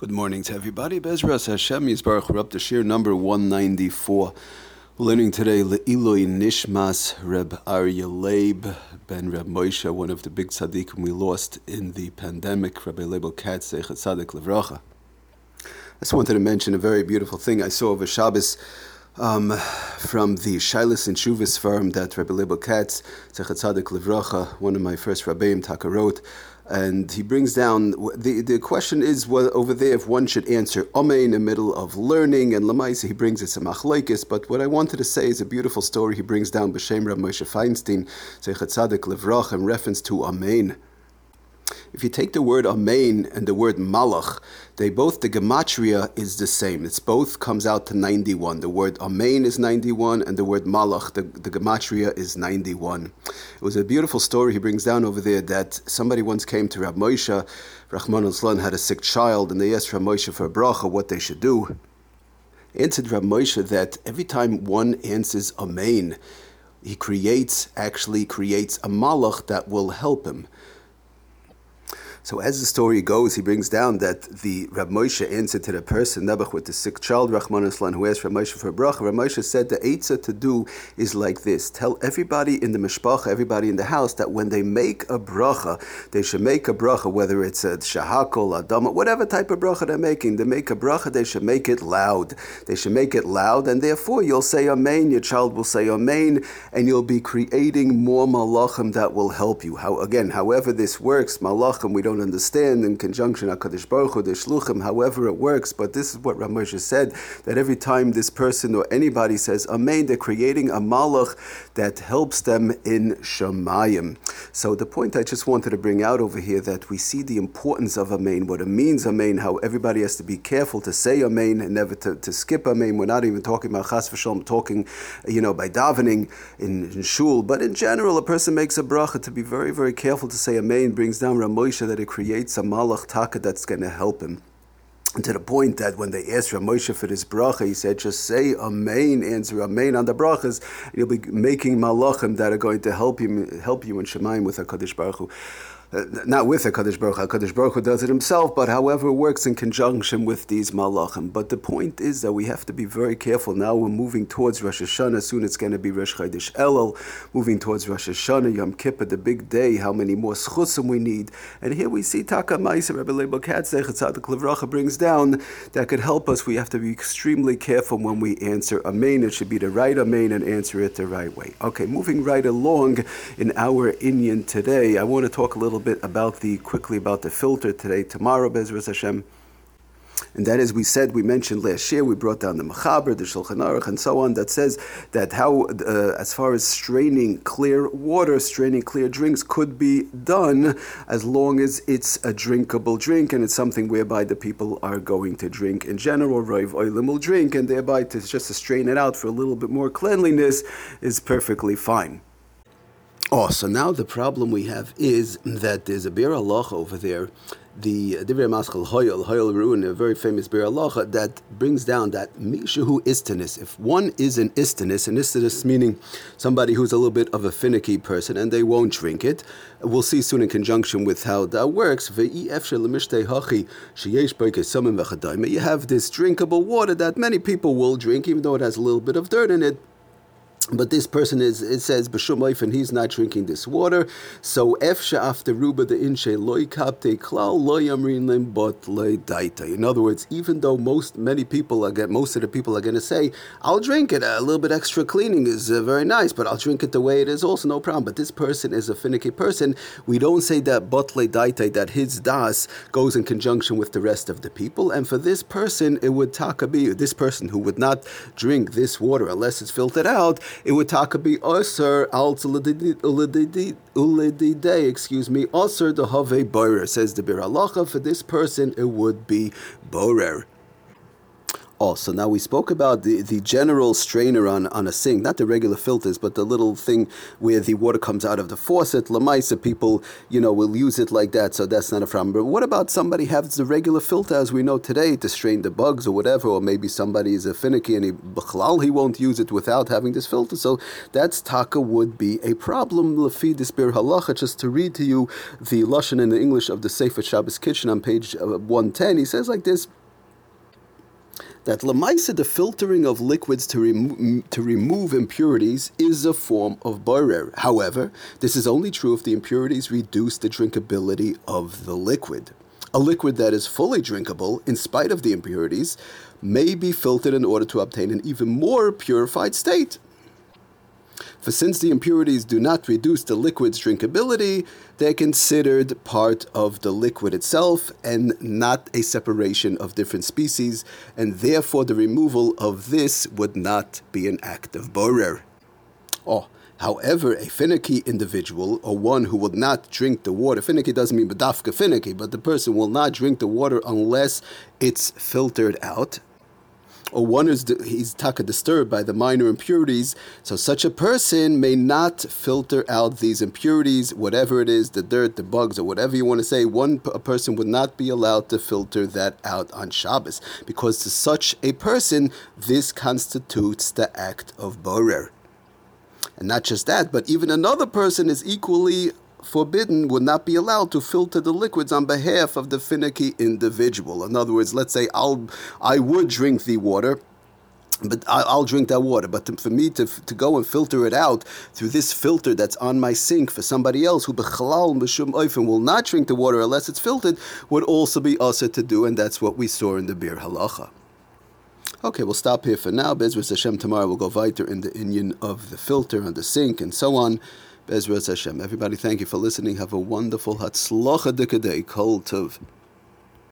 Good morning to everybody. Bezras Hashem Yisbarach. We're up to number 194. We're learning today Le'iloi Nishmas Reb Arya Leib ben Reb Moshe, one of the big tzaddikim we lost in the pandemic, Rabbi Leibel Katz Zeichat Tzadik Levracha. I just wanted to mention a very beautiful thing I saw over Shabbos um, from the Shilas and Shuvis firm that Rabbi Leibel Katz Tzadik Levracha, one of my first rabbeim, Taka wrote, and he brings down the the question is well, over there if one should answer Ome in the middle of learning and Lamaisa he brings it to Machlaikis. But what I wanted to say is a beautiful story he brings down B'Shem Rav Moshe Feinstein Zeichat Tzadik Levrach in reference to Amen. If you take the word Amen and the word Malach, they both, the gematria is the same. It's both comes out to 91. The word Amen is 91 and the word Malach, the, the gematria is 91. It was a beautiful story he brings down over there that somebody once came to Rab Moshe, Rahman al had a sick child and they asked Rab Moshe for a bracha what they should do. Answered Rab Moshe that every time one answers Amen, he creates, actually creates a malach that will help him. So as the story goes, he brings down that the Rab Moshe answered to the person, Nebuch, with the sick child, Rahman Islan, who asked Rab Moshe for a bracha. Rab Moshe said the eitzah to do is like this. Tell everybody in the mishpacha, everybody in the house, that when they make a bracha, they should make a bracha, whether it's a shahakol, adama, whatever type of bracha they're making, they make a bracha, they should make it loud. They should make it loud, and therefore you'll say Amen, your child will say Amen, and you'll be creating more malachim that will help you. How Again, however this works, malachim, we don't understand in conjunction HaKadosh Baruch Hu, the Shluchim, however it works, but this is what Ramosha said, that every time this person or anybody says Amen, they're creating a malach that helps them in Shemayim. So the point I just wanted to bring out over here that we see the importance of Amen, what it means Amen, how everybody has to be careful to say Amen and never to, to skip Amen. We're not even talking about Chas v'shalom, talking, you know, by davening in, in shul, but in general, a person makes a bracha to be very, very careful to say Amen, brings down Ramosha that it creates a malach taka that's going to help him. And to the point that when they asked Ramosha for his bracha, he said, just say Amen, answer Amen on the brachas, and you'll be making malachim that are going to help you, help you in Shemaim with HaKadosh Baruch Hu. Uh, not with a Kaddish Baruch Kaddish Baruch Hu does it himself, but however works in conjunction with these malachim. But the point is that we have to be very careful. Now we're moving towards Rosh Hashanah. Soon it's going to be Rosh Chodesh Elul. Moving towards Rosh Hashanah, Yom Kippur, the big day. How many more schusim we need? And here we see Taka Maisa, Rabbi Leibel Katzech, the Levracha brings down that could help us. We have to be extremely careful when we answer Amen. It should be the right Amen and answer it the right way. Okay, moving right along in our Inyan today, I want to talk a little little bit about the quickly about the filter today, tomorrow, Bezras Hashem. And that is, we said, we mentioned last year, we brought down the Machaber, the Shulchan Aruch, and so on, that says that how, uh, as far as straining clear water, straining clear drinks could be done as long as it's a drinkable drink and it's something whereby the people are going to drink in general. Roiv Oilim will drink, and thereby to just to strain it out for a little bit more cleanliness is perfectly fine. Oh, so now the problem we have is that there's a Bir Halacha over there, the uh, Divrei Maschal Hoyel, Hoyel Ruin, a very famous Bir Halacha, that brings down that Mishahu Istanis. If one is an Istanis, an Istanis meaning somebody who's a little bit of a finicky person and they won't drink it, we'll see soon in conjunction with how that works. You have this drinkable water that many people will drink, even though it has a little bit of dirt in it but this person is, it says, B'shum and he's not drinking this water. So, Efsha after Ruba the Inshe loy kapte klal loy amrin lim but loy daita. In other words, even though most, many people are, most of the people are going to say, I'll drink it, a little bit extra cleaning is uh, very nice, but I'll drink it the way it is also, no problem. But this person is a finicky person. We don't say that but loy daita, that his das goes in conjunction with the rest of the people. And for this person, it would takabi, this person who would not drink this water unless it's filtered out, it would taka be osir al excuse me, oh, osir the have borer, says the Bir for this person it would be borer. Also. Now we spoke about the, the general strainer on, on a sink, not the regular filters, but the little thing where the water comes out of the faucet. Lamaisa people, you know, will use it like that, so that's not a problem. But what about somebody has the regular filter as we know today to strain the bugs or whatever, or maybe somebody is a finicky and he, he won't use it without having this filter. So that's taka would be a problem. Lafi Dispir Halacha, just to read to you the Lashon in the English of the Sefer Shabbos Kitchen on page uh, 110, he says like this that lemaisa, the filtering of liquids to, to remove impurities, is a form of borer. However, this is only true if the impurities reduce the drinkability of the liquid. A liquid that is fully drinkable, in spite of the impurities, may be filtered in order to obtain an even more purified state. For since the impurities do not reduce the liquid's drinkability, they're considered part of the liquid itself and not a separation of different species, and therefore the removal of this would not be an act of borer. Oh, However, a finicky individual, or one who will not drink the water, finicky doesn't mean badafka finicky, but the person will not drink the water unless it's filtered out, or one is he's taka disturbed by the minor impurities, so such a person may not filter out these impurities, whatever it is, the dirt, the bugs, or whatever you want to say. One person would not be allowed to filter that out on Shabbos, because to such a person, this constitutes the act of borer. And not just that, but even another person is equally forbidden would not be allowed to filter the liquids on behalf of the finicky individual. In other words, let's say I'll I would drink the water. But I'll drink that water. But to, for me to, to go and filter it out through this filter that's on my sink for somebody else who bechalal b'shum oifen will not drink the water unless it's filtered would also be also to do, and that's what we saw in the Bir Halacha. Okay, we'll stop here for now. Bezras Hashem tomorrow we'll go weiter in the inyan of the filter and the sink and so on. Bezras Hashem. Everybody, thank you for listening. Have a wonderful Hatzlacha Dikadei. Kol Tov.